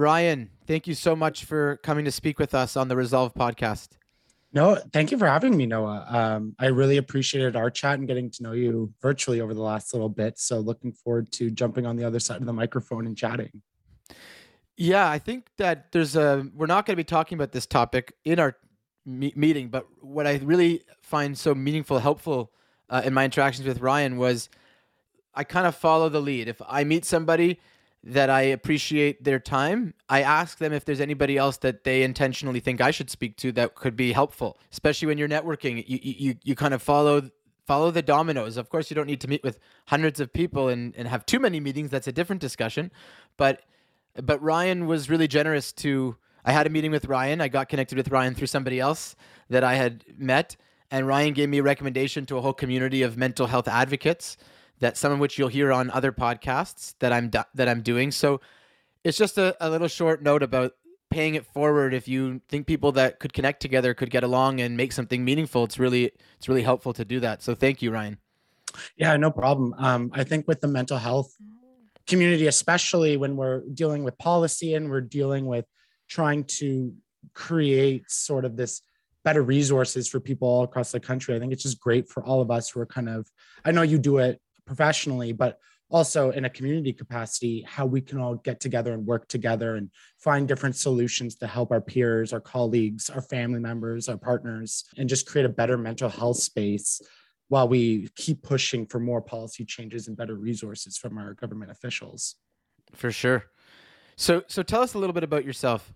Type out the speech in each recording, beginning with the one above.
Ryan, thank you so much for coming to speak with us on the Resolve Podcast. No, thank you for having me, Noah. Um, I really appreciated our chat and getting to know you virtually over the last little bit. So, looking forward to jumping on the other side of the microphone and chatting. Yeah, I think that there's a. We're not going to be talking about this topic in our me- meeting, but what I really find so meaningful, helpful uh, in my interactions with Ryan was I kind of follow the lead. If I meet somebody that I appreciate their time, I ask them if there's anybody else that they intentionally think I should speak to that could be helpful, especially when you're networking. You you you kind of follow follow the dominoes. Of course, you don't need to meet with hundreds of people and, and have too many meetings. That's a different discussion. But but Ryan was really generous to I had a meeting with Ryan. I got connected with Ryan through somebody else that I had met and Ryan gave me a recommendation to a whole community of mental health advocates that some of which you'll hear on other podcasts that I'm do- that I'm doing. So it's just a, a little short note about paying it forward if you think people that could connect together could get along and make something meaningful it's really it's really helpful to do that so thank you ryan Yeah, no problem. Um, I think with the mental health community, especially when we're dealing with policy and we're dealing with trying to create sort of this better resources for people all across the country, I think it's just great for all of us who are kind of, I know you do it professionally, but also in a community capacity, how we can all get together and work together and find different solutions to help our peers, our colleagues, our family members, our partners, and just create a better mental health space while we keep pushing for more policy changes and better resources from our government officials. for sure so so tell us a little bit about yourself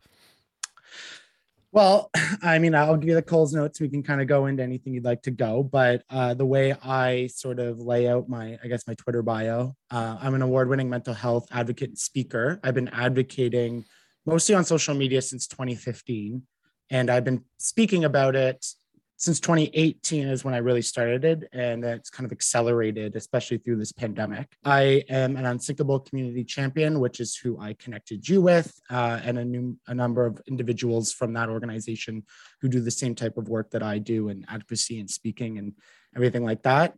Well, I mean, I'll give you the Coles notes. We can kind of go into anything you'd like to go, but uh, the way I sort of lay out my, I guess, my Twitter bio, uh, I'm an award-winning mental health advocate and speaker. I've been advocating mostly on social media since 2015, and I've been speaking about it since 2018 is when I really started it, and it's kind of accelerated, especially through this pandemic. I am an unsinkable community champion, which is who I connected you with, uh, and a, new, a number of individuals from that organization who do the same type of work that I do in advocacy and speaking and everything like that.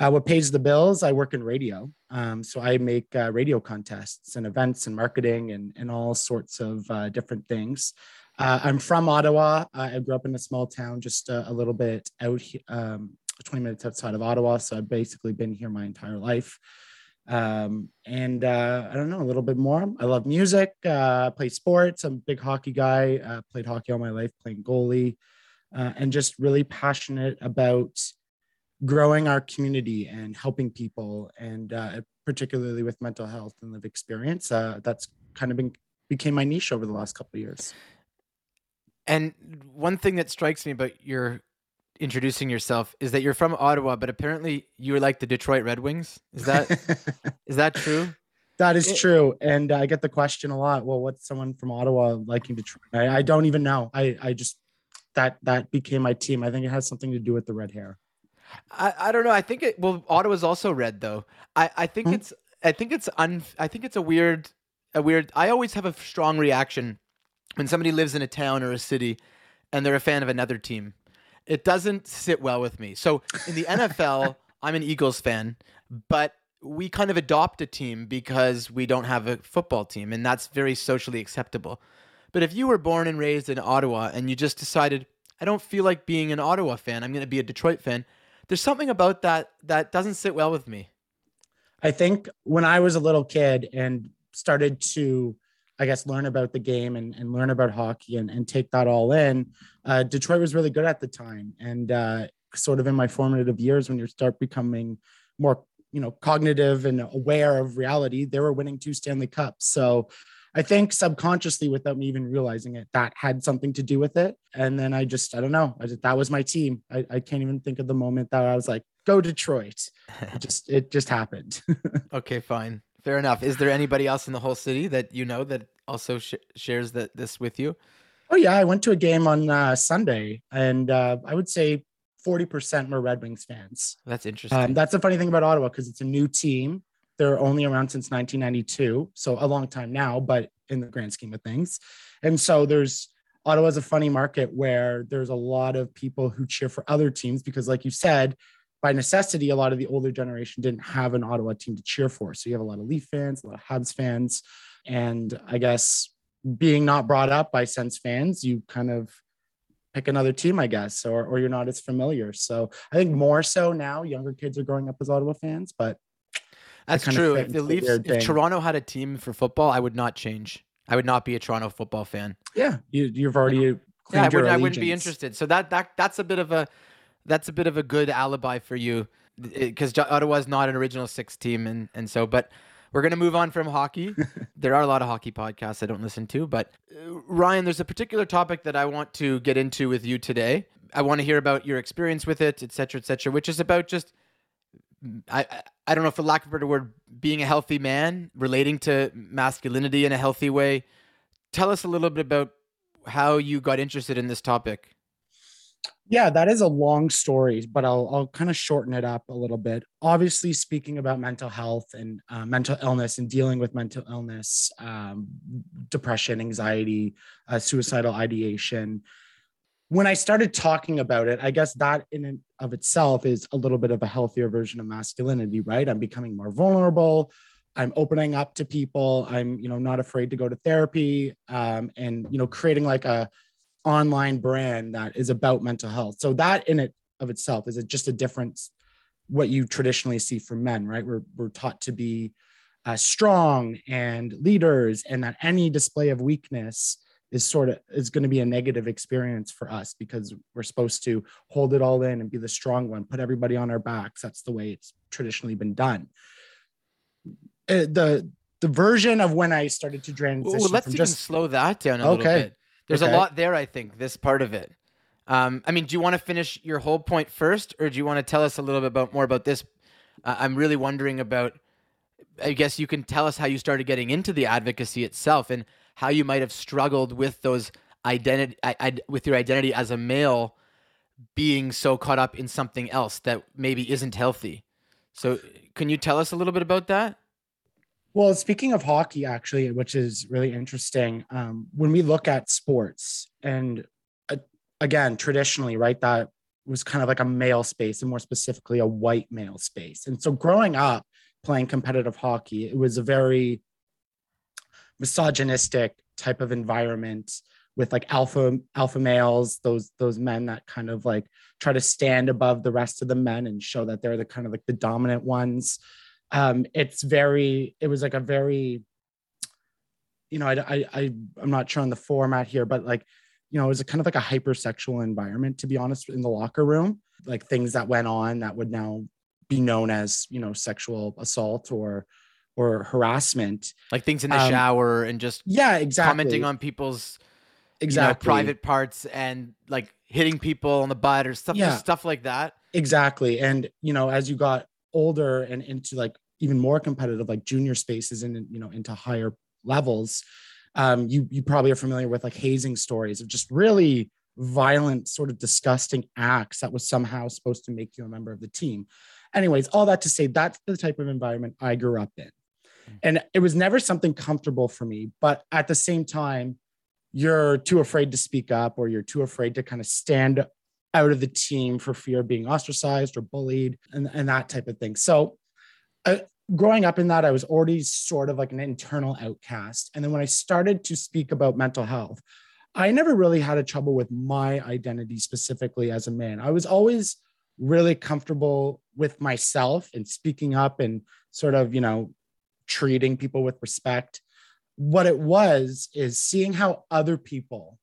Uh, what pays the bills? I work in radio. Um, so I make uh, radio contests and events and marketing and, and all sorts of uh, different things. Uh, I'm from Ottawa. I grew up in a small town just a, a little bit out, um, 20 minutes outside of Ottawa. So I've basically been here my entire life. Um, and uh, I don't know, a little bit more. I love music, uh, play sports. I'm a big hockey guy, uh, played hockey all my life, playing goalie, uh, and just really passionate about growing our community and helping people, and uh, particularly with mental health and live experience. Uh, that's kind of been became my niche over the last couple of years. And one thing that strikes me about your introducing yourself is that you're from ottawa but apparently you were like the detroit red wings is that is that true That is It- true, and I get the question a lot. Well, what's someone from Ottawa liking try? I, I don't even know. I, I just that that became my team. I think it has something to do with the red hair. I, I don't know. I think it well Ottawa's also red though. I, I think Hmm? it's I think it's un I think it's a weird a weird I always have a strong reaction when somebody lives in a town or a city and they're a fan of another team. It doesn't sit well with me. So in the NFL, I'm an Eagles fan, but we kind of adopt a team because we don't have a football team and that's very socially acceptable. But if you were born and raised in Ottawa and you just decided I don't feel like being an Ottawa fan, I'm going to be a Detroit fan there's something about that that doesn't sit well with me. I think when I was a little kid and started to, I guess, learn about the game and, and learn about hockey and, and take that all in, uh, Detroit was really good at the time. And uh, sort of in my formative years, when you start becoming more, you know, cognitive and aware of reality, they were winning two Stanley Cups. So I think subconsciously, without me even realizing it, that had something to do with it. And then I just, I don't know, I just, that was my team. I, I can't even think of the moment that I was like, go Detroit. It just, it just happened. Okay, fine. Fair enough. Is there anybody else in the whole city that you know that also sh- shares that this with you? Oh yeah, I went to a game on uh, Sunday, and uh, I would say forty percent were Red Wings fans. That's interesting. Um, that's the funny thing about Ottawa because it's a new team. They're only around since 1992, so a long time now, but in the grand scheme of things. And so there's Ottawa's a funny market where there's a lot of people who cheer for other teams because, like you said, by necessity, a lot of the older generation didn't have an Ottawa team to cheer for. So you have a lot of Leaf fans, a lot of Habs fans, and I guess being not brought up by Sens fans, you kind of pick another team, I guess, or or you're not as familiar. So I think more so now, younger kids are growing up as Ottawa fans, but that's true. If the Leafs, if Toronto had a team for football, I would not change. I would not be a Toronto football fan. Yeah, you, you've already. Yeah, I, would, I wouldn't be interested. So that that that's a bit of a that's a bit of a good alibi for you because Ottawa's not an original six team, and and so but. We're going to move on from hockey. there are a lot of hockey podcasts I don't listen to, but uh, Ryan, there's a particular topic that I want to get into with you today. I want to hear about your experience with it, et cetera, et cetera, which is about just I I don't know for lack of a better word, being a healthy man, relating to masculinity in a healthy way. Tell us a little bit about how you got interested in this topic. Yeah, that is a long story, but I'll I'll kind of shorten it up a little bit. Obviously, speaking about mental health and uh, mental illness and dealing with mental illness, um, depression, anxiety, uh, suicidal ideation, when I started talking about it, I guess that in and of itself is a little bit of a healthier version of masculinity, right? I'm becoming more vulnerable. I'm opening up to people. I'm, you know, not afraid to go to therapy, um, and you know, creating like a online brand that is about mental health. So that in it of itself is it just a difference what you traditionally see for men, right? We're we're taught to be uh, strong and leaders, and that any display of weakness is sort of is going to be a negative experience for us because we're supposed to hold it all in and be the strong one put everybody on our backs that's the way it's traditionally been done uh, the the version of when i started to transition well, let's even just slow that down a Okay. little bit there's Okay. a lot there i think this part of it. Um, i mean do you want to finish your whole point first or do you want to tell us a little bit about more about this? Uh, i'm really wondering about i guess you can tell us how you started getting into the advocacy itself and how you might have struggled with those identity I, I, with your identity as a male being so caught up in something else that maybe isn't healthy. So can you tell us a little bit about that Well, speaking of hockey, actually, which is really interesting, um, when we look at sports, and uh, again, traditionally, right, that was kind of like a male space, and more specifically, a white male space. And so, growing up playing competitive hockey, it was a very misogynistic type of environment with like alpha alpha males those those men that kind of like try to stand above the rest of the men and show that they're the kind of like the dominant ones um it's very it was like a very you know i i, I i'm not sure on the format here but like you know it was a kind of like a hypersexual environment to be honest in the locker room. Like things that went on that would now be known as you know sexual assault or or harassment. Like things in the Um, shower and just yeah exactly. commenting on people's exactly you know, private parts and like hitting people on the butt or stuff Yeah. stuff like that. Exactly. And you know as you got older and into like even more competitive like junior spaces and you know into higher levels um you you probably are familiar with like hazing stories of just really violent sort of disgusting acts that was somehow supposed to make you a member of the team. Anyways all that to say that's the type of environment i grew up in. And it was never something comfortable for me but at the same time you're too afraid to speak up or you're too afraid to kind of stand out of the team for fear of being ostracized or bullied and, and that type of thing. So, uh, growing up in that, I was already sort of like an internal outcast. And then when I started to speak about mental health, I never really had a trouble with my identity specifically as a man. I was always really comfortable with myself and speaking up and sort of, you know, treating people with respect. What it was is seeing how other people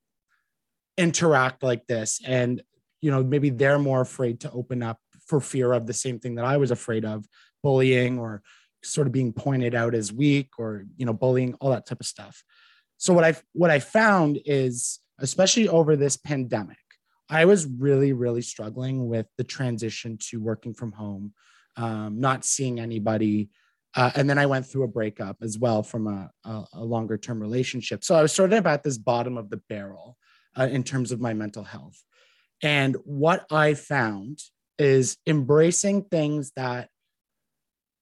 interact like this and you know maybe they're more afraid to open up for fear of the same thing that i was afraid of bullying or sort of being pointed out as weak or you know bullying all that type of stuff so what i what i found is especially over this pandemic i was really really struggling with the transition to working from home um, not seeing anybody Uh, and then I went through a breakup as well from a, a, a longer term relationship. So I was sort of at this bottom of the barrel uh, in terms of my mental health. And what I found is embracing things that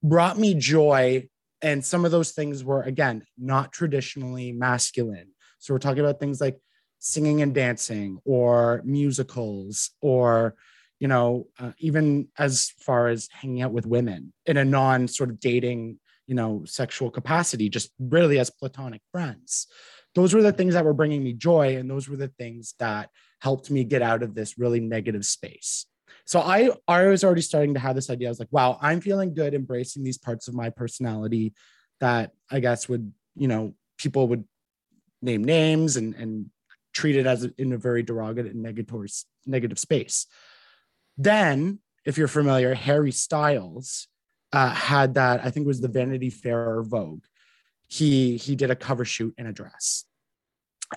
brought me joy. And some of those things were, again, not traditionally masculine. So we're talking about things like singing and dancing or musicals or you know uh, even as far as hanging out with women in a non sort of dating you know sexual capacity just really as platonic friends those were the things that were bringing me joy and those were the things that helped me get out of this really negative space. So i i was already starting to have this idea. I was like wow i'm feeling good embracing these parts of my personality that i guess would you know people would name names and and treat it as a, in a very derogative and negative negative space. Then if you're familiar harry styles uh, had that i think it was the vanity fair or vogue he he did a cover shoot in a dress.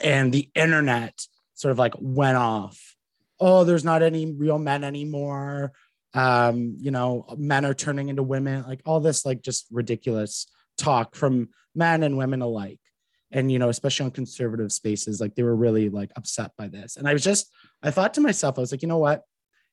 And the internet sort of like went off. Oh there's not any real men anymore. Um you know men are turning into women like all this like just ridiculous talk from men and women alike. And you know especially on conservative spaces like they were really like upset by this. And i was just i thought to myself i was like you know what?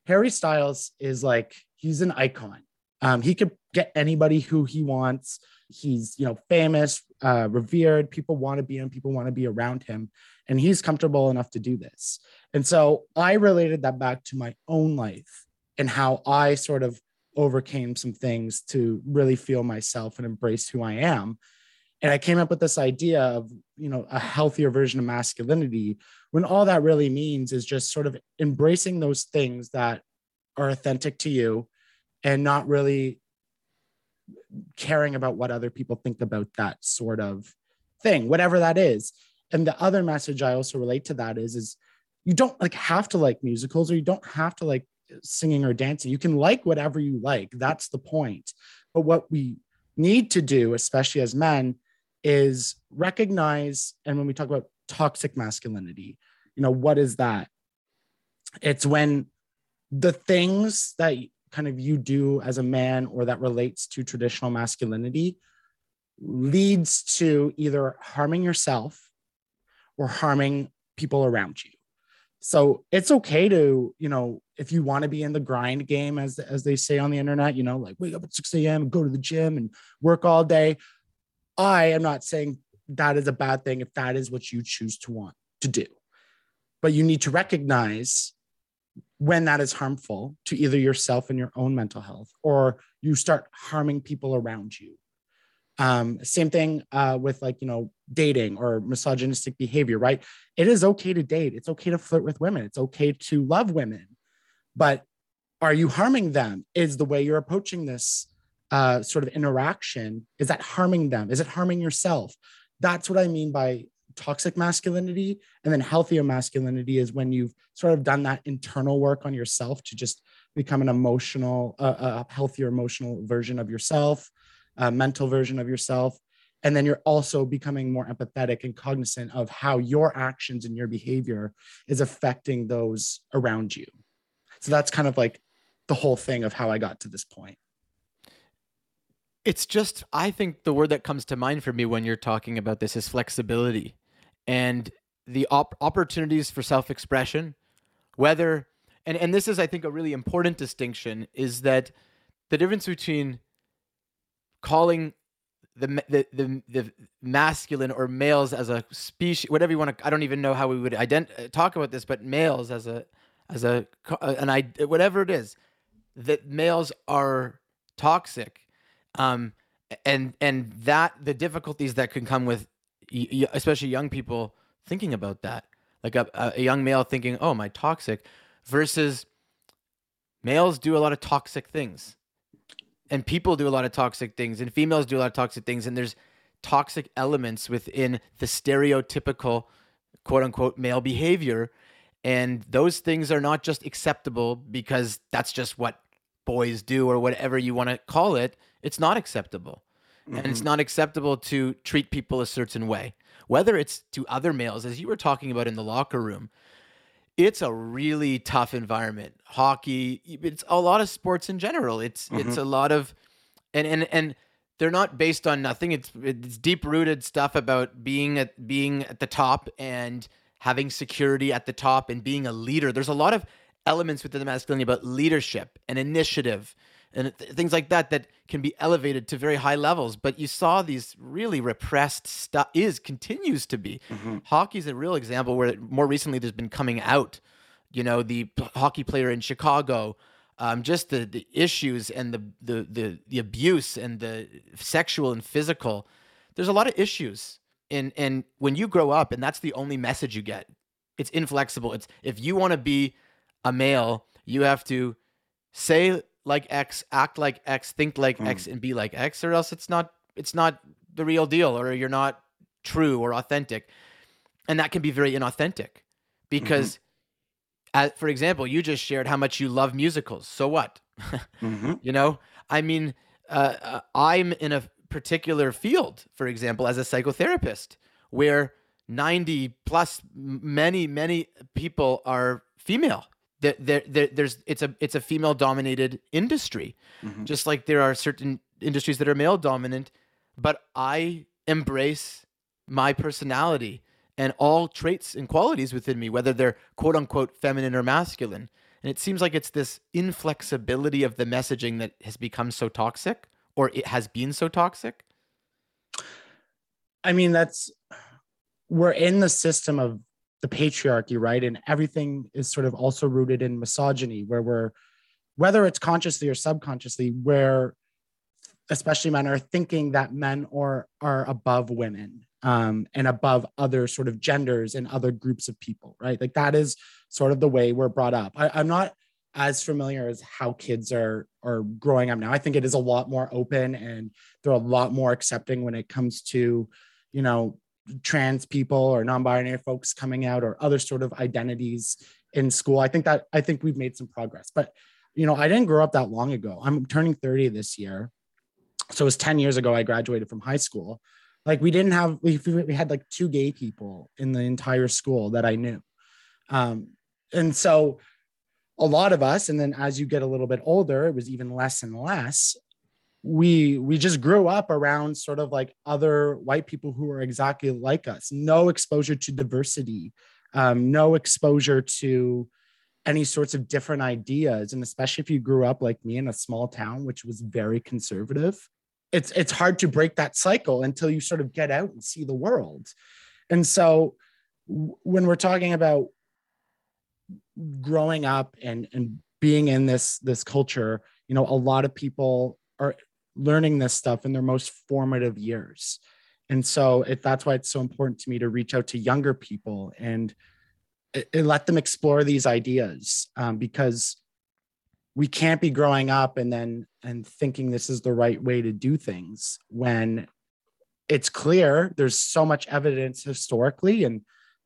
Harry styles is like he's an icon. Um, he could get anybody who he wants. He's you know famous uh, revered. People want to be him. People want to be around him. And he's comfortable enough to do this. And so i related that back to my own life and how i sort of overcame some things to really feel myself and embrace who i am. And i came up with this idea of you know a healthier version of masculinity when all that really means is just sort of embracing those things that are authentic to you and not really caring about what other people think about that sort of thing whatever that is. And the other message i also relate to that is is you don't like have to like musicals or you don't have to like singing or dancing. You can like whatever you like. That's the point. But what we need to do especially as men is recognize and when we talk about toxic masculinity you know what is that? It's when the things that kind of you do as a man or that relates to traditional masculinity leads to either harming yourself or harming people around you so it's okay to you know if you want to be in the grind game as as they say on the internet you know like wake up at 6 a.m go to the gym and work all day I am not saying that is a bad thing if that is what you choose to want to do. But you need to recognize when that is harmful to either yourself and your own mental health, or you start harming people around you. Um, same thing uh, with like, you know, dating or misogynistic behavior, right? It is okay to date. It's okay to flirt with women. It's okay to love women. But are you harming them? Is the way you're approaching this uh, sort of interaction is that harming them is it harming yourself that's what i mean by toxic masculinity and then healthier masculinity is when you've sort of done that internal work on yourself to just become an emotional uh, a healthier emotional version of yourself a mental version of yourself. And then you're also becoming more empathetic and cognizant of how your actions and your behavior is affecting those around you. So that's kind of like the whole thing of how i got to this point. It's just, I think the word that comes to mind for me when you're talking about this is flexibility and the op- opportunities for self expression. Whether, and, and this is, I think, a really important distinction is that the difference between calling the, the the the masculine or males as a species whatever you want to i don't even know how we would ident- talk about this but males as a as a an i whatever it is that males are toxic um, and and that the difficulties that can come with especially young people thinking about that. Like a, a young male thinking oh my toxic? versus males do a lot of toxic things. And people do a lot of toxic things and females do a lot of toxic things and there's toxic elements within the stereotypical quote unquote male behavior. And those things are not just acceptable because that's just what boys do or whatever you want to call it. It's not acceptable. Mm-hmm. And it's mm-hmm. not acceptable to treat people a certain way, whether it's to other males, as you were talking about in the locker room. It's a really tough environment. Hockey, it's a lot of sports in general. It's mm-hmm. it's a lot of, and and and they're not based on nothing. It's it's deep rooted stuff about being at being at the top and having security at the top and being a leader. There's a lot of elements within the masculinity about leadership and initiative and th- things like that that can be elevated to very high levels. But you saw these really repressed stuff is continues to be. Mm-hmm. Hockey is a real example where more recently there's been coming out. You know, the p- hockey player in Chicago, um, just the the issues and the, the the the abuse and the sexual and physical. There's a lot of issues. And and when you grow up and that's the only message you get, it's inflexible. It's if you want to be a male, you have to say like X, act like X, think like mm. X, and be like X, or else it's not it's not the real deal, or you're not true or authentic, and that can be very inauthentic because. Mm-hmm. As, for example, you just shared how much you love musicals. So what? mm-hmm. You know, I mean, uh, uh, I'm in a particular field, for example, as a psychotherapist, where 90 plus many, many people are female there, there, there, there's it's a it's a female dominated industry. Mm-hmm. just like there are certain industries that are male dominant but i embrace my personality and all traits and qualities within me whether they're quote unquote feminine or masculine. And it seems like it's this inflexibility of the messaging that has become so toxic or it has been so toxic. I mean that's we're in the system of the patriarchy, right? And everything is sort of also rooted in misogyny, where we're, whether it's consciously or subconsciously, where especially men are thinking that men are are above women um, and above other sort of genders and other groups of people, right? Like that is sort of the way we're brought up. I, I'm not as familiar as how kids are are growing up now. I think it is a lot more open and they're a lot more accepting when it comes to, you know, trans people or non-binary folks coming out or other sort of identities in school. I think that I think we've made some progress. But you know, I didn't grow up that long ago. I'm turning 30 this year. So it was 10 years ago I graduated from high school. Like we didn't have we, we had like two gay people in the entire school that I knew. Um, and so a lot of us and then as you get a little bit older it was even less and less we we just grew up around sort of like other white people who are exactly like us. No exposure to diversity um, no exposure to any sorts of different ideas. And especially if you grew up like me in a small town which was very conservative it's it's hard to break that cycle until you sort of get out and see the world. And so when we're talking about growing up and and being in this this culture you know a lot of people are learning this stuff in their most formative years. And so it, that's why it's so important to me to reach out to younger people and, and let them explore these ideas um, because we can't be growing up and then and thinking this is the right way to do things when it's clear there's so much evidence historically and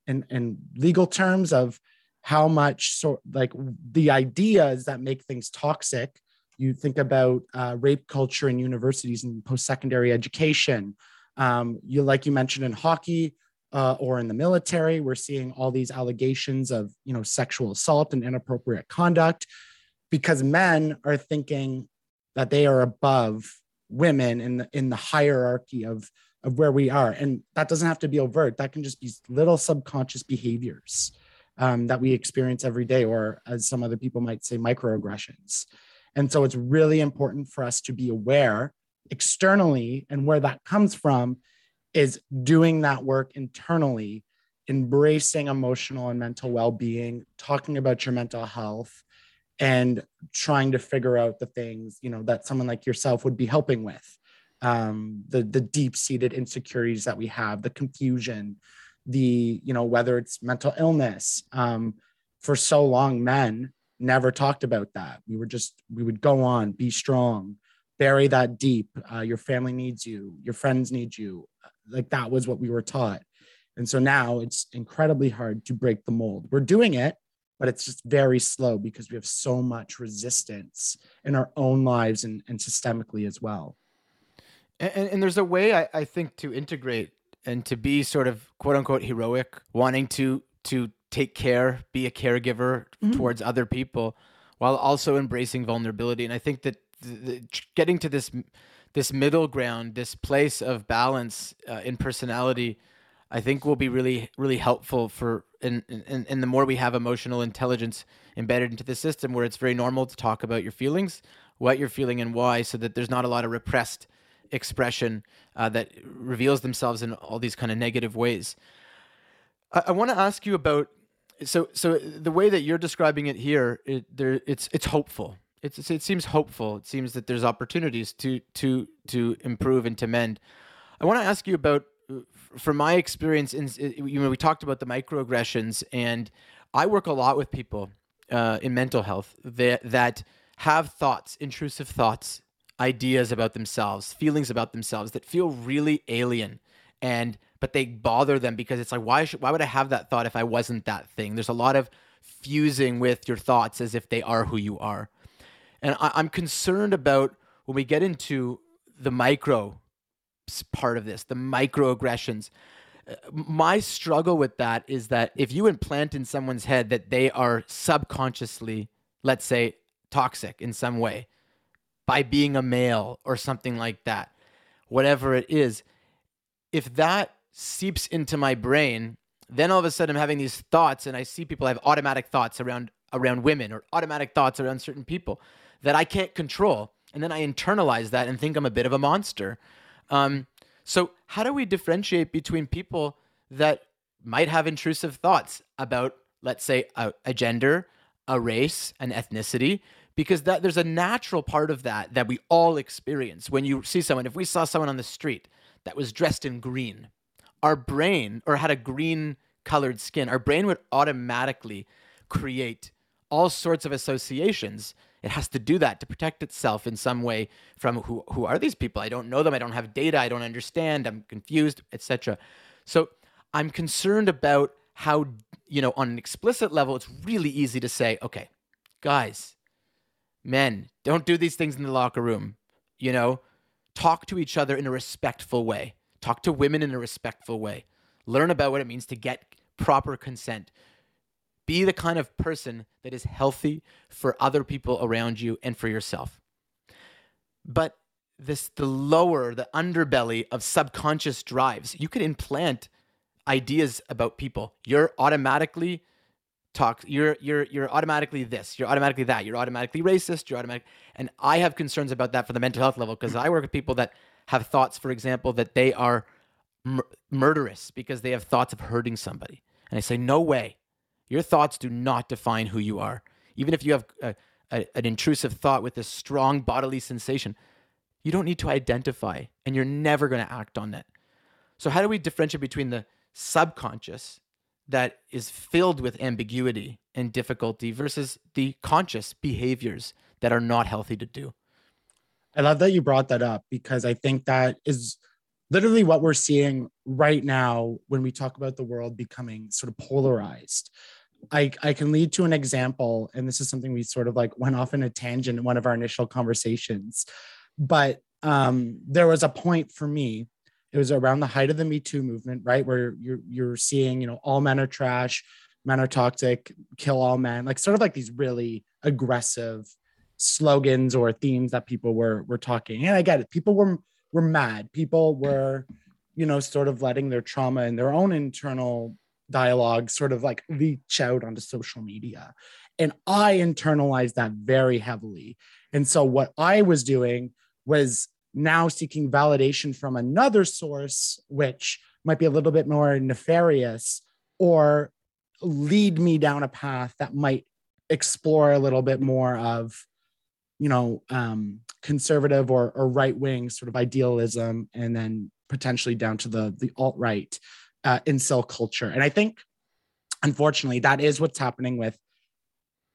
and, and legal terms of how much so like the ideas that make things toxic you think about uh, rape culture in universities and post-secondary education. Um, you like you mentioned in hockey uh, or in the military, we're seeing all these allegations of you know sexual assault and inappropriate conduct because men are thinking that they are above women in the in the hierarchy of of where we are, and that doesn't have to be overt. That can just be little subconscious behaviors um, that we experience every day, or as some other people might say, microaggressions. And so it's really important for us to be aware externally and where that comes from is doing that work internally, embracing emotional and mental well being, talking about your mental health, and trying to figure out the things you know that someone like yourself would be helping with. Um, the the deep seated insecurities that we have the confusion the you know whether it's mental illness. Um, for so long men never talked about that. We were just, we would go on, be strong, bury that deep. Uh, your family needs you, your friends need you. Like that was what we were taught. And so now it's incredibly hard to break the mold. We're doing it, but it's just very slow because we have so much resistance in our own lives and, and systemically as well. And, and there's a way I, I think to integrate and to be sort of quote unquote heroic, wanting to to take care, be a caregiver mm-hmm. towards other people, while also embracing vulnerability. And I think that the, the, getting to this this middle ground, this place of balance uh, in personality, I think will be really, really helpful for. And, and and the more we have emotional intelligence embedded into the system, where it's very normal to talk about your feelings, what you're feeling, and why, so that there's not a lot of repressed expression uh, that reveals themselves in all these kind of negative ways. I, I want to ask you about so so the way that you're describing it here, it, there it's it's hopeful. It's, it seems hopeful. It seems that there's opportunities to to to improve and to mend. I want to ask you about, from my experience, in you know, we talked about the microaggressions, and I work a lot with people uh, in mental health that that have thoughts, intrusive thoughts, ideas about themselves, feelings about themselves that feel really alien, and but they bother them because it's like why should why would I have that thought if I wasn't that thing? There's a lot of fusing with your thoughts as if they are who you are. And I, I'm concerned about when we get into the micro part of this, the microaggressions. Uh, my struggle with that is that if you implant in someone's head that they are subconsciously, let's say, toxic in some way by being a male or something like that, whatever it is, if that seeps into my brain, then all of a sudden I'm having these thoughts and I see people have automatic thoughts around around women or automatic thoughts around certain people that I can't control. And then I internalize that and think I'm a bit of a monster. Um, so, how do we differentiate between people that might have intrusive thoughts about, let's say, a, a gender, a race, an ethnicity? Because that there's a natural part of that that we all experience when you see someone. If we saw someone on the street that was dressed in green, our brain, or had a green colored skin, our brain would automatically create all sorts of associations it has to do that to protect itself in some way from who who are these people? I don't know them. I don't have data. I don't understand. I'm confused, etc. So I'm concerned about how you know on an explicit level it's really easy to say, okay, guys, men, don't do these things in the locker room. You know, talk to each other in a respectful way. Talk to women in a respectful way. Learn about what it means to get proper consent. Be the kind of person that is healthy for other people around you and for yourself. But this the lower, the underbelly of subconscious drives, you could implant ideas about people. You're automatically talk you're you're you're automatically this you're automatically that you're automatically racist you're automatic and i have concerns about that for the mental health level because i work with people that have thoughts for example that they are mur- murderous because they have thoughts of hurting somebody and i say no way your thoughts do not define who you are. Even if you have a, a, an intrusive thought with a strong bodily sensation, you don't need to identify and you're never going to act on it. So, how do we differentiate between the subconscious that is filled with ambiguity and difficulty versus the conscious behaviors that are not healthy to do? I love that you brought that up because I think that is literally what we're seeing right now when we talk about the world becoming sort of polarized. I, I can lead to an example, and this is something we sort of like went off in a tangent in one of our initial conversations. But um, there was a point for me. It was around the height of the Me Too movement, right, where you're you're seeing, you know, all men are trash, men are toxic, kill all men, like sort of like these really aggressive slogans or themes that people were were talking. And I get it, people were were mad, people were, you know, sort of letting their trauma and their own internal dialogue sort of like leach out onto social media. And I internalized that very heavily. And so what I was doing was now seeking validation from another source, which might be a little bit more nefarious or lead me down a path that might explore a little bit more of you know um, conservative or, or right wing sort of idealism and then potentially down to the the alt right uh, incel culture. And I think, unfortunately, that is what's happening with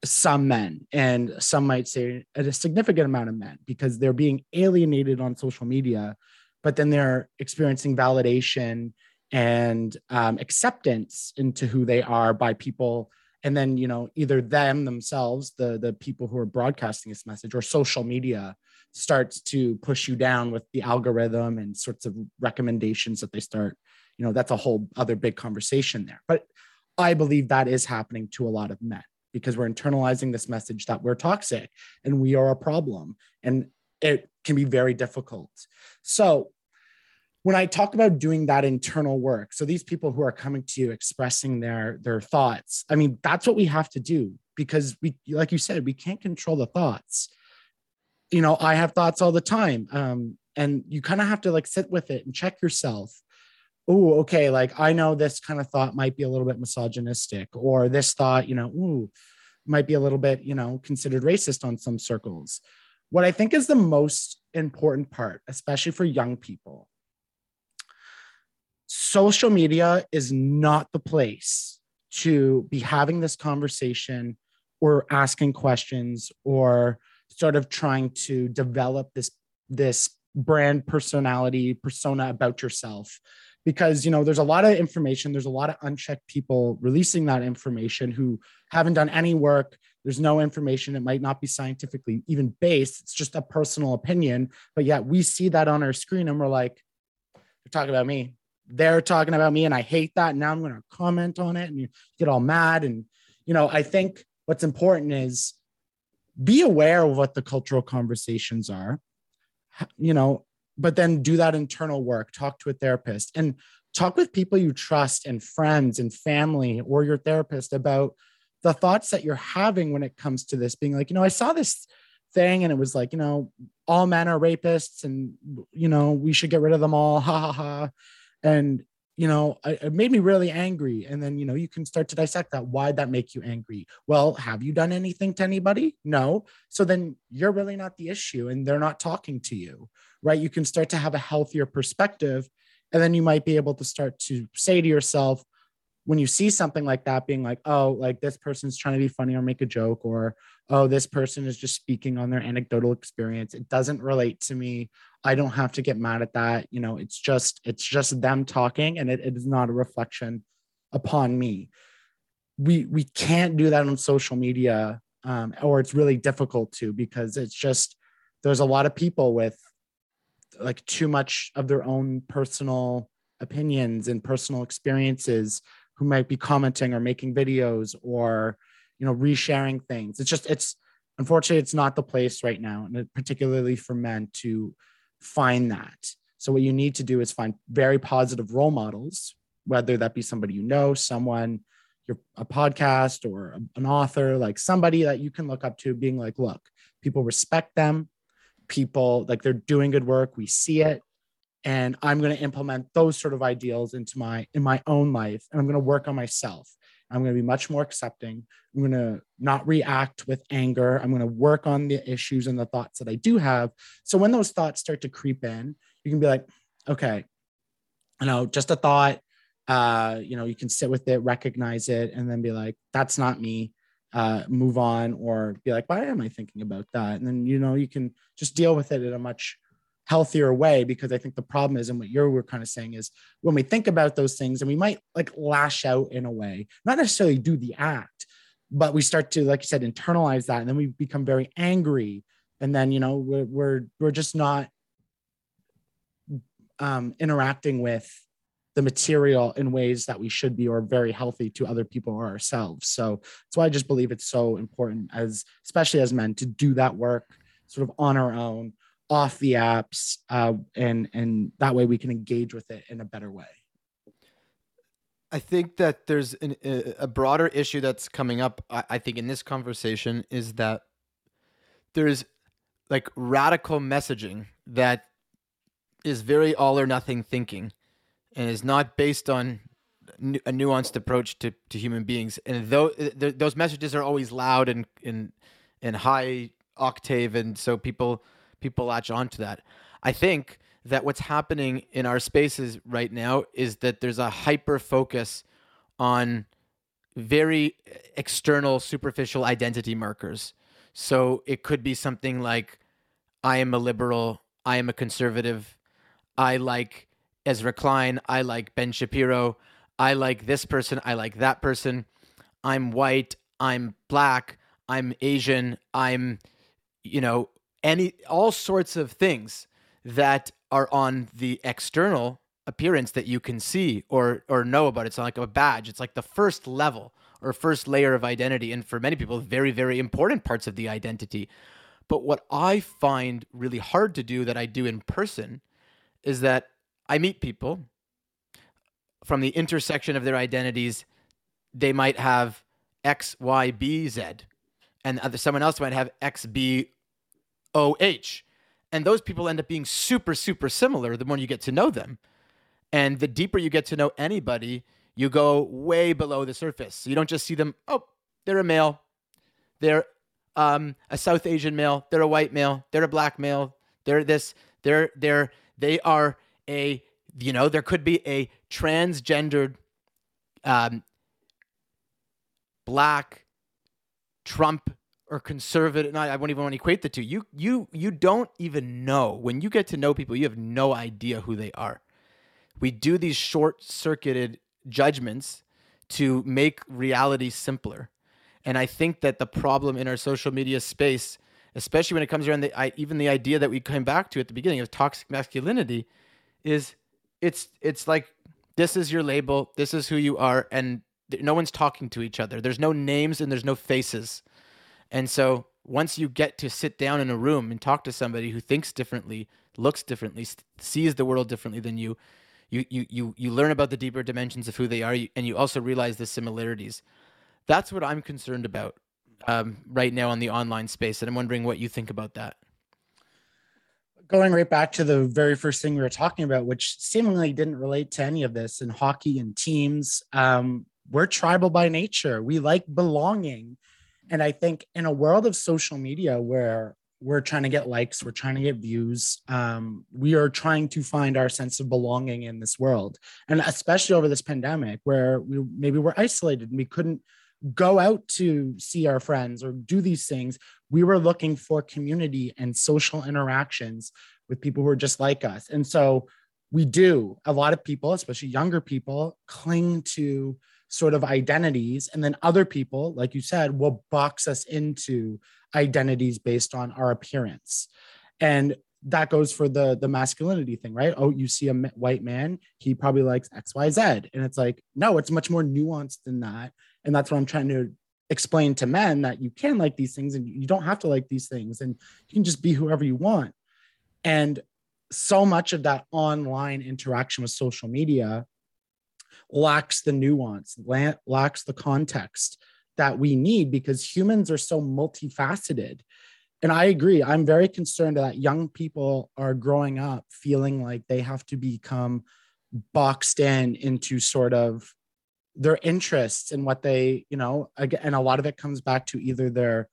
some men, and some might say a significant amount of men, because they're being alienated on social media, but then they're experiencing validation and um, acceptance into who they are by people and then you know either them themselves the the people who are broadcasting this message or social media starts to push you down with the algorithm and sorts of recommendations that they start you know that's a whole other big conversation there but i believe that is happening to a lot of men because we're internalizing this message that we're toxic and we are a problem and it can be very difficult. So when I talk about doing that internal work, so these people who are coming to you expressing their their thoughts, I mean, that's what we have to do because we, like you said, we can't control the thoughts. You know, I have thoughts all the time, um, and you kind of have to like sit with it and check yourself. Oh, okay, like I know this kind of thought might be a little bit misogynistic, or this thought, you know, ooh, might be a little bit, you know, considered racist on some circles. What I think is the most important part, especially for young people, social media is not the place to be having this conversation or asking questions or sort of trying to develop this this brand personality persona about yourself. Because you know there's a lot of information there's a lot of unchecked people releasing that information who haven't done any work. There's no information it might not be scientifically even based. It's just a personal opinion. But yet we see that on our screen and we're like they're talking about me they're talking about me and i hate that. Now i'm going to comment on it and you get all mad. And you know i think what's important is be aware of what the cultural conversations are you know but then do that internal work. Talk to a therapist and talk with people you trust and friends and family or your therapist about the thoughts that you're having when it comes to this. Being like you know i saw this thing and it was like you know all men are rapists and you know we should get rid of them all. Ha ha ha and you know it made me really angry. And then you know you can start to dissect that. Why'd that make you angry? Well have you done anything to anybody? No. So then you're really not the issue and they're not talking to you right? You can start to have a healthier perspective and then you might be able to start to say to yourself when you see something like that being like oh like this person's trying to be funny or make a joke or oh this person is just speaking on their anecdotal experience. It doesn't relate to me i don't have to get mad at that you know it's just it's just them talking and it, it is not a reflection upon me. We we can't do that on social media um, or it's really difficult to because it's just there's a lot of people with like too much of their own personal opinions and personal experiences who might be commenting or making videos or you know resharing things. It's just it's unfortunately it's not the place right now and particularly for men to find that. So what you need to do is find very positive role models whether that be somebody you know someone you're a podcast or an author like somebody that you can look up to being like look people respect them. People like they're doing good work. We see it. And i'm going to implement those sort of ideals into my in my own life and i'm going to work on myself i'm going to be much more accepting. I'm going to not react with anger. I'm going to work on the issues and the thoughts that i do have. So when those thoughts start to creep in you can be like okay you know just a thought uh you know you can sit with it recognize it and then be like that's not me uh, move on or be like, why am I thinking about that? And then, you know, you can just deal with it in a much healthier way because I think the problem is, and what you were kind of saying is when we think about those things and we might like lash out in a way, not necessarily do the act, but we start to, like you said, internalize that. And then we become very angry. And then, you know, we're, we're, we're just not um, interacting with the material in ways that we should be or very healthy to other people or ourselves. So that's why I just believe it's so important as especially as men to do that work sort of on our own off the apps uh, and and that way we can engage with it in a better way i think that there's an, a broader issue that's coming up I, think in this conversation is that there's like radical messaging that is very all or nothing thinking and is not based on a nuanced approach to, to human beings. And though those messages are always loud and and and high octave, and so people people latch onto that. I think that what's happening in our spaces right now is that there's a hyper focus on very external, superficial identity markers. So it could be something like, I am a liberal, I am a conservative, I like Ezra Klein. I like Ben Shapiro. I like this person. I like that person. I'm white. I'm black. I'm Asian. I'm, you know, any, all sorts of things that are on the external appearance that you can see or or know about. It's like a badge. It's like the first level or first layer of identity, and for many people, very very important parts of the identity. But what I find really hard to do that I do in person is that I meet people from the intersection of their identities. They might have X, Y, B, Z, and other, someone else might have X, B, O, H. And those people end up being super, super similar the more you get to know them. And the deeper you get to know anybody, you go way below the surface. So you don't just see them, oh, they're a male, they're um, a South Asian male, they're a white male, they're a black male, they're this, they're they're they are a you know there could be a transgendered um, black Trump or conservative. No, I won't even want to equate the two. You you you don't even know when you get to know people. You have no idea who they are. We do these short circuited judgments to make reality simpler. And I think that the problem in our social media space, especially when it comes around the I, even the idea that we came back to at the beginning of toxic masculinity, is it's it's like this is your label, this is who you are, and no one's talking to each other. There's no names and there's no faces. And so once you get to sit down in a room and talk to somebody who thinks differently, looks differently, sees the world differently than you, you you you you learn about the deeper dimensions of who they are, and you also realize the similarities. That's what I'm concerned about um, right now on the online space, and I'm wondering what you think about that. Going right back to the very first thing we were talking about, which seemingly didn't relate to any of this in hockey and teams. Um, we're tribal by nature. We like belonging. And I think in a world of social media where we're trying to get likes, we're trying to get views, um, we are trying to find our sense of belonging in this world. And especially over this pandemic where we maybe we're isolated and we couldn't go out to see our friends or do these things, we were looking for community and social interactions with people who are just like us. And so we do, a lot of people, especially younger people, cling to sort of identities. And then other people, like you said, will box us into identities based on our appearance. And that goes for the the masculinity thing, right? Oh, you see a white man, he probably likes XYZ. And it's like, no, it's much more nuanced than that. And that's what I'm trying to explain to men that you can like these things and you don't have to like these things and you can just be whoever you want. And so much of that online interaction with social media lacks the nuance, lacks the context that we need because humans are so multifaceted. And I agree. I'm very concerned that young people are growing up feeling like they have to become boxed in into sort of their interests and what they, you know, and a lot of it comes back to either their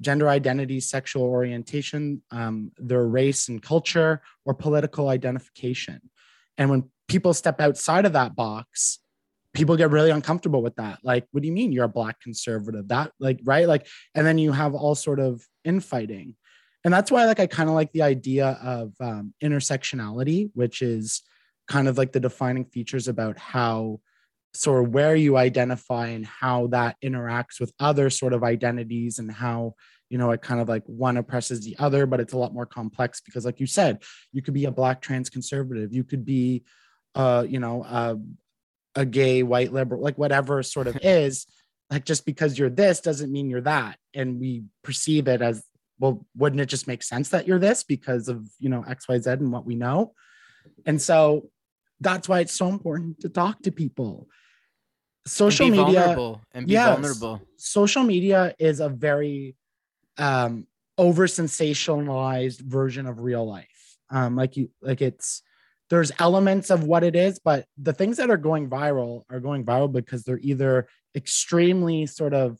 gender identity, sexual orientation, um, their race and culture, or political identification. And when people step outside of that box, people get really uncomfortable with that. Like, what do you mean you're a black conservative? That like right? Like, and then you have all sort of infighting. And that's why like I kind of like the idea of um, intersectionality, which is kind of like the defining features about how sort of where you identify and how that interacts with other sort of identities and how you know it kind of like one oppresses the other but it's a lot more complex because like you said you could be a black trans conservative you could be uh you know uh, a gay white liberal like whatever sort of is like just because you're this doesn't mean you're that. And we perceive it as well wouldn't it just make sense that you're this because of you know xyz and what we know? And so that's why it's so important to talk to people. Social and media and be yes, vulnerable. Social media is a very um over sensationalized version of real life. Um like you like it's there's elements of what it is but the things that are going viral are going viral because they're either extremely sort of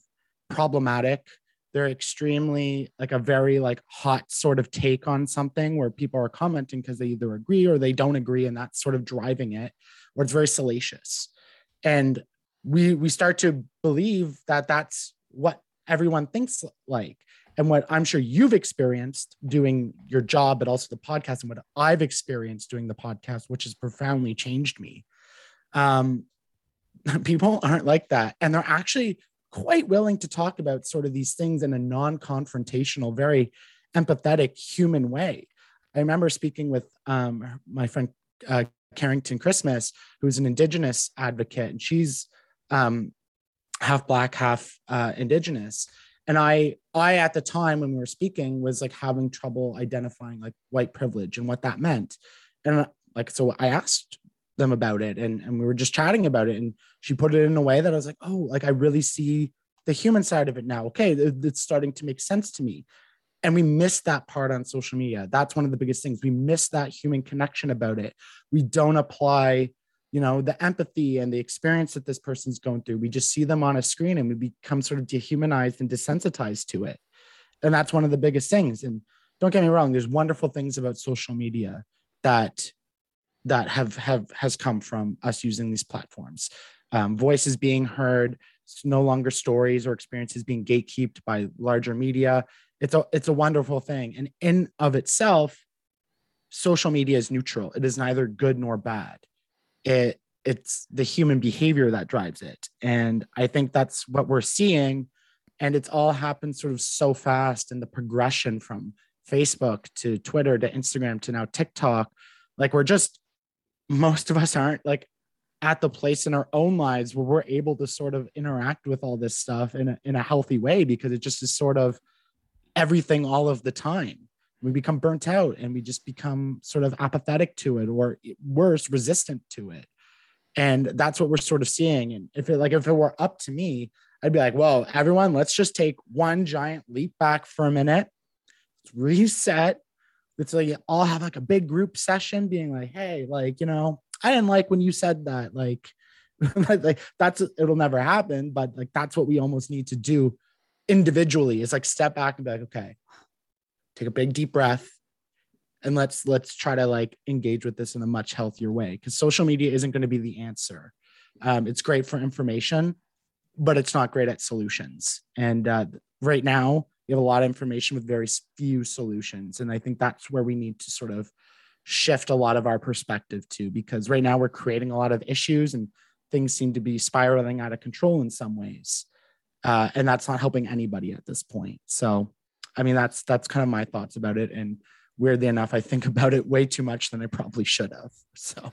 problematic they're extremely like a very like hot sort of take on something where people are commenting because they either agree or they don't agree and that's sort of driving it or it's very salacious. And we we start to believe that that's what everyone thinks like and what i'm sure you've experienced doing your job but also the podcast and what i've experienced doing the podcast which has profoundly changed me. Um people aren't like that. And they're actually quite willing to talk about sort of these things in a non-confrontational very empathetic human way. I remember speaking with um, my friend uh, carrington christmas who's an indigenous advocate and she's um, half black, half uh, indigenous. And i i at the time when we were speaking was like having trouble identifying like white privilege and what that meant. And like so i asked them about it and, and we were just chatting about it. And she put it in a way that i was like oh like i really see the human side of it now. Okay it's starting to make sense to me. And we miss that part on social media. That's one of the biggest things. We miss that human connection about it. We don't apply you know the empathy and the experience that this person's going through we just see them on a screen and we become sort of dehumanized and desensitized to it. And that's one of the biggest things. And don't get me wrong there's wonderful things about social media that that have have has come from us using these platforms. Um, voices being heard it's no longer stories or experiences being gatekept by larger media. It's a it's a wonderful thing. And in of itself social media is neutral. It is neither good nor bad it it's the human behavior that drives it. And i think that's what we're seeing. And it's all happened sort of so fast and the progression from facebook to twitter to instagram to now tiktok. Like we're just most of us aren't like at the place in our own lives where we're able to sort of interact with all this stuff in a, in a healthy way because it just is sort of everything all of the time we become burnt out and we just become sort of apathetic to it or worse resistant to it. And that's what we're sort of seeing. And if it like if it were up to me i'd be like well everyone let's just take one giant leap back for a minute. Let's reset. Let's like all have like a big group session being like hey like you know i didn't like when you said that like like that's it'll never happen but like that's what we almost need to do individually is like step back and be like okay take a big deep breath and let's let's try to like engage with this in a much healthier way because social media isn't going to be the answer. Um, it's great for information but it's not great at solutions. And uh, right now you have a lot of information with very few solutions and i think that's where we need to sort of shift a lot of our perspective to because right now we're creating a lot of issues and things seem to be spiraling out of control in some ways. Uh, and that's not helping anybody at this point. So I mean, that's that's kind of my thoughts about it. And weirdly enough, I think about it way too much than I probably should have. So,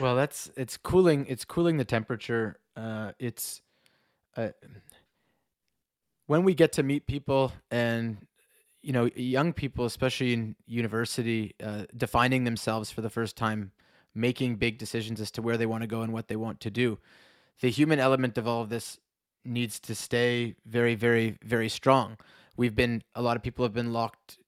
well, that's it's cooling. It's cooling the temperature. Uh, it's uh, when we get to meet people and you know young people, especially in university, uh, defining themselves for the first time, making big decisions as to where they want to go and what they want to do. The human element of all of this needs to stay very, very, very strong we've been a lot of people have been locked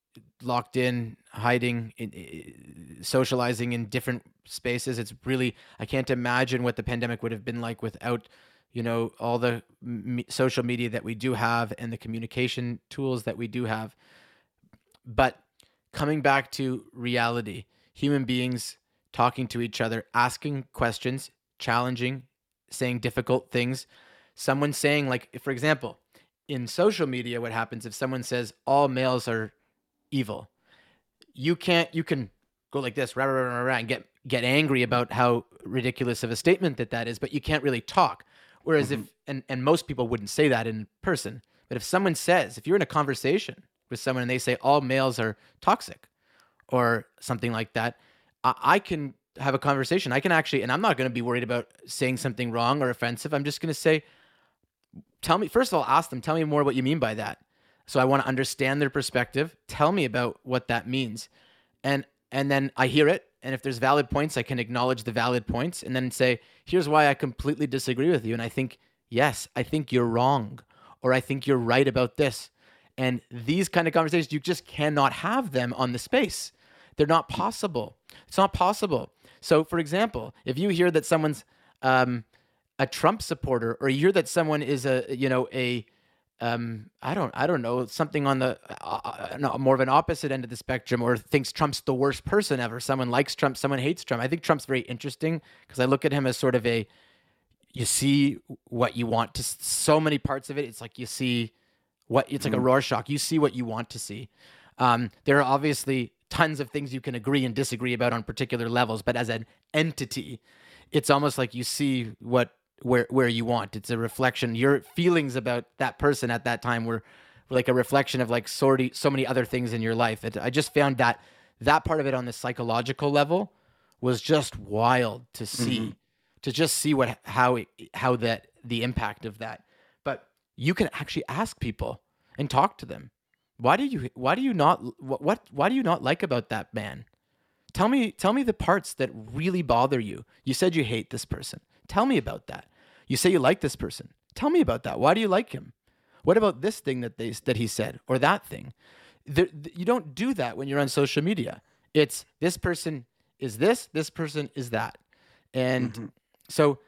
locked in hiding in, socializing in different spaces. It's really i can't imagine what the pandemic would have been like without you know all the me- social media that we do have and the communication tools that we do have. But coming back to reality human beings talking to each other asking questions challenging saying difficult things. Someone saying like for example in social media what happens if someone says all males are evil. You can't you can go like this rah, rah, rah, rah, and get get angry about how ridiculous of a statement that that is but you can't really talk. Whereas mm-hmm. if and, and most people wouldn't say that in person but if someone says if you're in a conversation with someone and they say all males are toxic or something like that I, I can have a conversation. I can actually and i'm not going to be worried about saying something wrong or offensive. I'm just going to say tell me first of all ask them tell me more what you mean by that. So i want to understand their perspective. Tell me about what that means. And and then i hear it. And if there's valid points i can acknowledge the valid points and then say here's why i completely disagree with you. And i think yes i think you're wrong or i think you're right about this. And these kind of conversations you just cannot have them on the space. They're not possible. It's not possible. So for example if you hear that someone's um, a Trump supporter or you hear that someone is a you know a um, I don't I don't know something on the uh, uh, no, more of an opposite end of the spectrum or thinks Trump's the worst person ever. Someone likes Trump, someone hates Trump. I think Trump's very interesting because I look at him as sort of a you see what you want to so many parts of it. It's like you see what it's like a Rorschach. You see what you want to see. Um, there are obviously tons of things you can agree and disagree about on particular levels, but as an entity, it's almost like you see what where where you want. It's a reflection. Your feelings about that person at that time were, were like a reflection of like so, so many other things in your life. It, I just found that that part of it on the psychological level was just wild to see, mm-hmm. to just see what how it, how that the impact of that. But you can actually ask people and talk to them. Why do you why do you not what, what why do you not like about that man? Tell me tell me the parts that really bother you. You said you hate this person. Tell me about that. You say you like this person. Tell me about that. Why do you like him? What about this thing that they that he said or that thing? There, you don't do that when you're on social media. It's this person is this, this person is that, and mm-hmm. so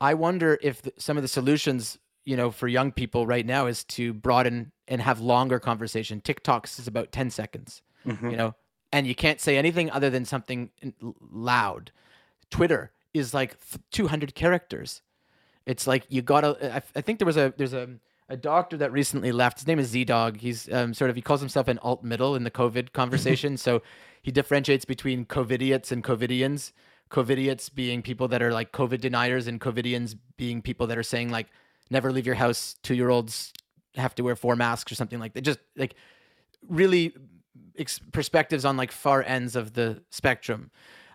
I wonder if the, some of the solutions you know for young people right now is to broaden and have longer conversation. TikToks is about ten seconds, mm-hmm. you know, and you can't say anything other than something loud. Twitter is like 200 characters. It's like you gotta. I, I think there was a there's a a doctor that recently left. His name is ZDogg. He's um, sort of he calls himself an alt middle in the COVID conversation. so he differentiates between COVIDiots and COVIDians. COVIDiots being people that are like COVID deniers, and COVIDians being people that are saying like never leave your house. Two year olds have to wear four masks or something like that. Just like really ex- perspectives on like far ends of the spectrum.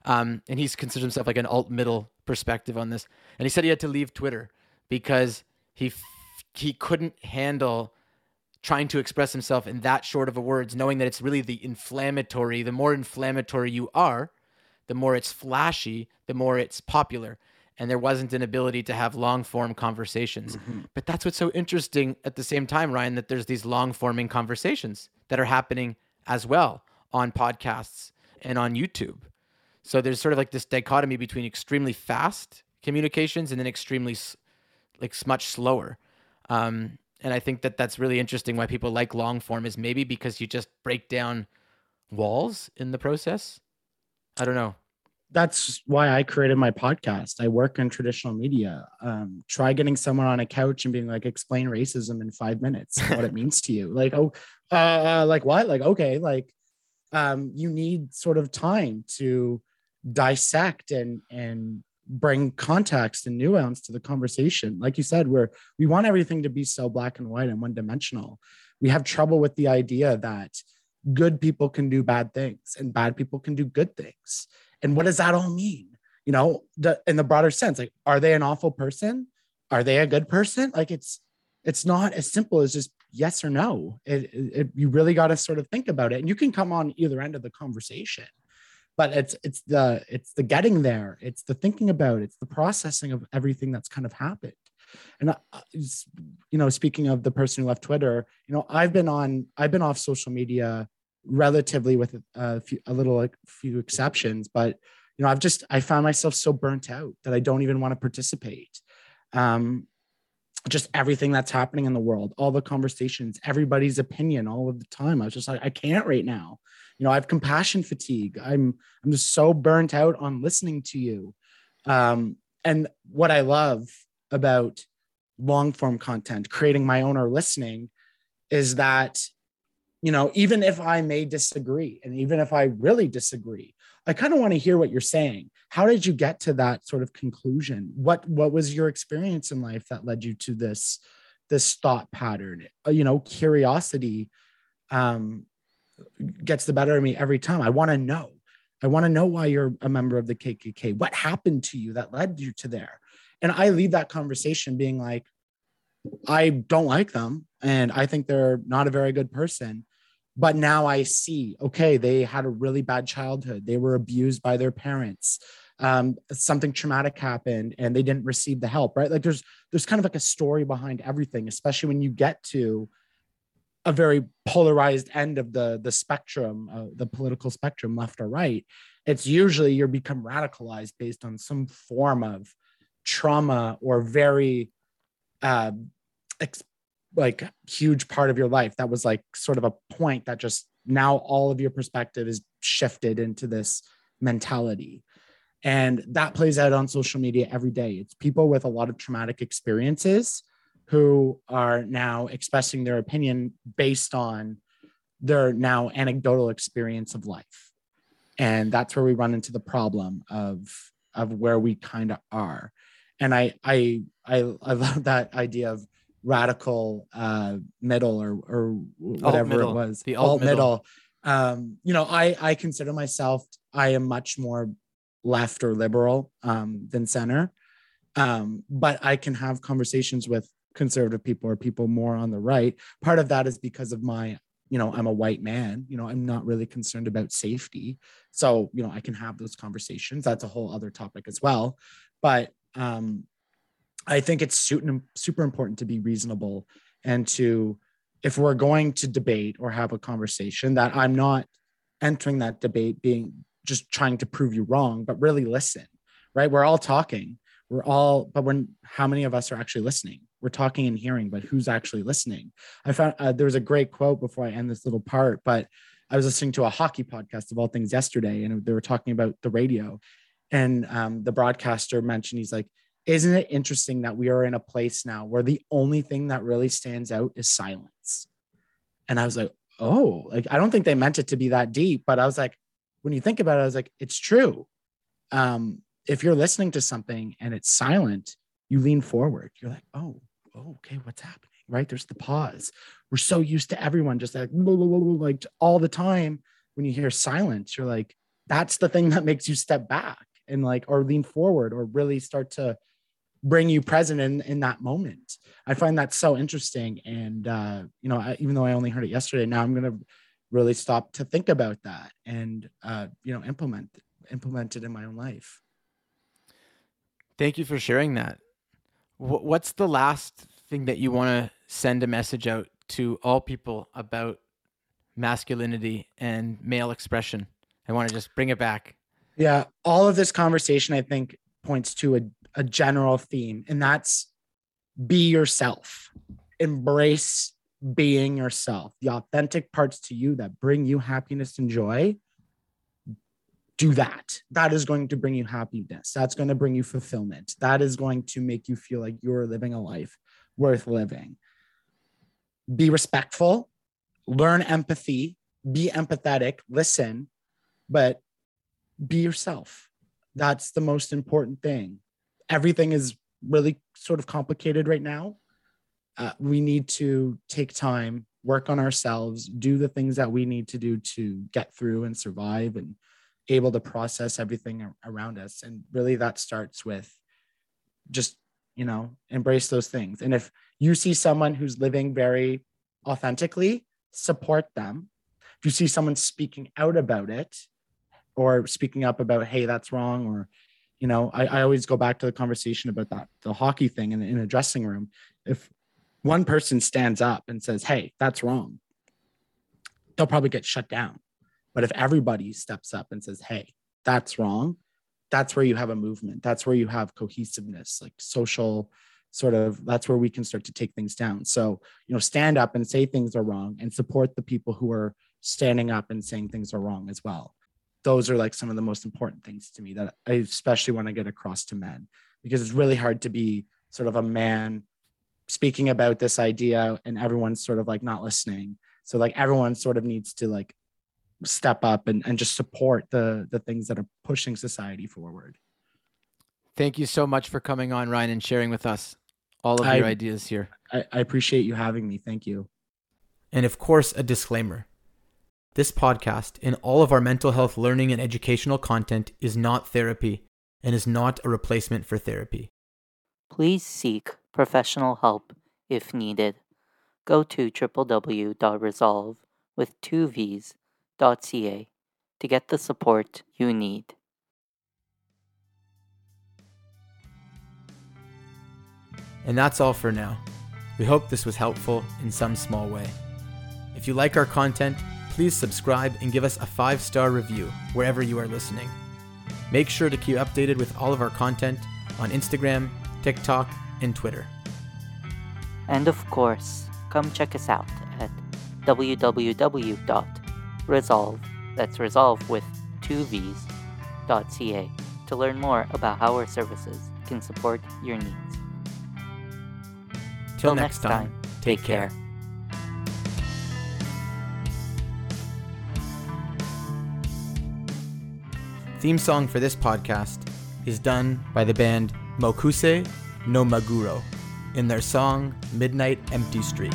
Um, and he's considered himself like an alt middle perspective on this. And he said he had to leave Twitter because he f- he couldn't handle trying to express himself in that short of a words, knowing that it's really the inflammatory. The more inflammatory you are, the more it's flashy, the more it's popular. And there wasn't an ability to have long form conversations. Mm-hmm. But that's what's so interesting at the same time, Ryan, that there's these long forming conversations that are happening as well on podcasts and on YouTube. So there's sort of like this dichotomy between extremely fast communications and then extremely like much slower. Um, and I think that that's really interesting. Why people like long form is maybe because you just break down walls in the process. I don't know. That's why I created my podcast. I work in traditional media. Um, try getting someone on a couch and being like, explain racism in five minutes, what it means to you. Like, oh, uh, like what? Like, okay, like, um, you need sort of time to dissect and and bring context and nuance to the conversation. Like you said where we want everything to be so black and white and one dimensional we have trouble with the idea that good people can do bad things and bad people can do good things. And what does that all mean? You know the, in the broader sense like are they an awful person? Are they a good person? Like it's it's not as simple as just yes or no. It, it, it you really got to sort of think about it. And you can come on either end of the conversation but it's it's the it's the getting there. It's the thinking about it, it's the processing of everything that's kind of happened. And uh, you know speaking of the person who left twitter you know i've been on i've been off social media relatively with a, few, a little like few exceptions but you know i've just i found myself so burnt out that i don't even want to participate. Um just everything that's happening in the world all the conversations everybody's opinion all of the time. I was just like i can't right now you know i have compassion fatigue. I'm i'm just so burnt out on listening to you. Um, and what i love about long form content creating my own or listening is that you know even if i may disagree and even if i really disagree i kind of want to hear what you're saying. How did you get to that sort of conclusion? What what was your experience in life that led you to this this thought pattern? Uh, you know curiosity um gets the better of me every time. I want to know. I want to know why you're a member of the KKK. What happened to you that led you to there? And I leave that conversation being like, I don't like them and I think they're not a very good person. But now I see, okay, they had a really bad childhood. They were abused by their parents. Um, something traumatic happened and they didn't receive the help, right? Like there's there's kind of like a story behind everything, especially when you get to a very polarized end of the the spectrum, uh, the political spectrum, left or right. It's usually you're become radicalized based on some form of trauma or very uh, ex- like huge part of your life that was like sort of a point that just now all of your perspective is shifted into this mentality and that plays out on social media every day it's people with a lot of traumatic experiences who are now expressing their opinion based on their now anecdotal experience of life. And that's where we run into the problem of of where we kind of are. And I I I I love that idea of radical uh middle or or whatever it was. The alt middle. middle. Um, you know, I I consider myself I am much more left or liberal um than center. Um, but I can have conversations with conservative people or people more on the right. Part of that is because of my, you know, I'm a white man, you know, I'm not really concerned about safety. So, you know, I can have those conversations. That's a whole other topic as well. But um, I think it's super, super important to be reasonable and to, if we're going to debate or have a conversation, that I'm not entering that debate being just trying to prove you wrong, but really listen, right? We're all talking. We're all, but when how many of us are actually listening? We're talking and hearing, but who's actually listening? I found uh, there was a great quote before I end this little part, but I was listening to a hockey podcast of all things yesterday, and they were talking about the radio. And um, the broadcaster mentioned, he's like, Isn't it interesting that we are in a place now where the only thing that really stands out is silence? And I was like, Oh, like, I don't think they meant it to be that deep, but I was like, when you think about it, I was like, it's true. Um, if you're listening to something and it's silent, you lean forward. You're like, oh, oh, okay, what's happening? Right? There's the pause. We're so used to everyone just like, like all the time. When you hear silence, you're like, that's the thing that makes you step back and like, or lean forward or really start to bring you present in, in that moment. I find that so interesting. And, uh, you know, I, even though I only heard it yesterday, now I'm going to really stop to think about that and uh, you know implement implement it in my own life thank you for sharing that what's the last thing that you want to send a message out to all people about masculinity and male expression? I want to just bring it back. Yeah all of this conversation i think points to a, a general theme and that's be yourself. Embrace being yourself, the authentic parts to you that bring you happiness and joy, do that. That is going to bring you happiness. That's going to bring you fulfillment. That is going to make you feel like you're living a life worth living. Be respectful, learn empathy, be empathetic, listen, but be yourself. That's the most important thing. Everything is really sort of complicated right now uh, we need to take time, work on ourselves, do the things that we need to do to get through and survive and able to process everything around us. And really, that starts with just, you know, embrace those things. And if you see someone who's living very authentically, support them. If you see someone speaking out about it or speaking up about, hey, that's wrong, or you know, I, I always go back to the conversation about that the hockey thing in, in a dressing room. If one person stands up and says, Hey, that's wrong, they'll probably get shut down. But if everybody steps up and says, Hey, that's wrong, that's where you have a movement. That's where you have cohesiveness, like social sort of that's where we can start to take things down. So, you know, stand up and say things are wrong and support the people who are standing up and saying things are wrong as well. Those are like some of the most important things to me that I especially want to get across to men because it's really hard to be sort of a man speaking about this idea and everyone's sort of like not listening so like everyone sort of needs to like step up and, and just support the the things that are pushing society forward. Thank you so much for coming on ryan and sharing with us all of I, your ideas here. I, I appreciate you having me. Thank you. And of course a disclaimer. This podcast and all of our mental health learning and educational content is not therapy and is not a replacement for therapy. Please seek professional help if needed. Go to www.resolve with two To get the support you need. And that's all for now. We hope this was helpful in some small way. If you like our content, please subscribe and give us a five star review wherever you are listening. Make sure to keep updated with all of our content on Instagram, TikTok, and Twitter. And of course, come check us out at www.resolve, that's resolve with two V's, .ca to learn more about how our services can support your needs. Till next time, take care. Theme song for this podcast is done by the band Mokuse no Maguro in their song Midnight Empty Street.